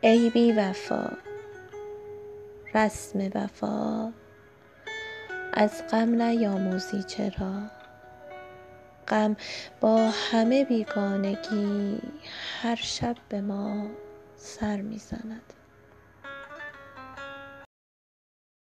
ای بی وفا رسم وفا. از غم نیاموزی چرا؟ غم با همه بیگانگی هر شب به ما سر می‌زند.